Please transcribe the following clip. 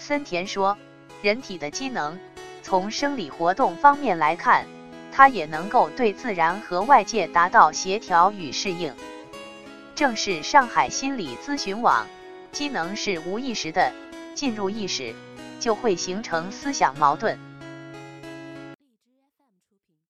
森田说人体的机能从生理活动方面来看它也能够对自然和外界达到协调与适应。正是上海心理咨询网机能是无意识的进入意识就会形成思想矛盾。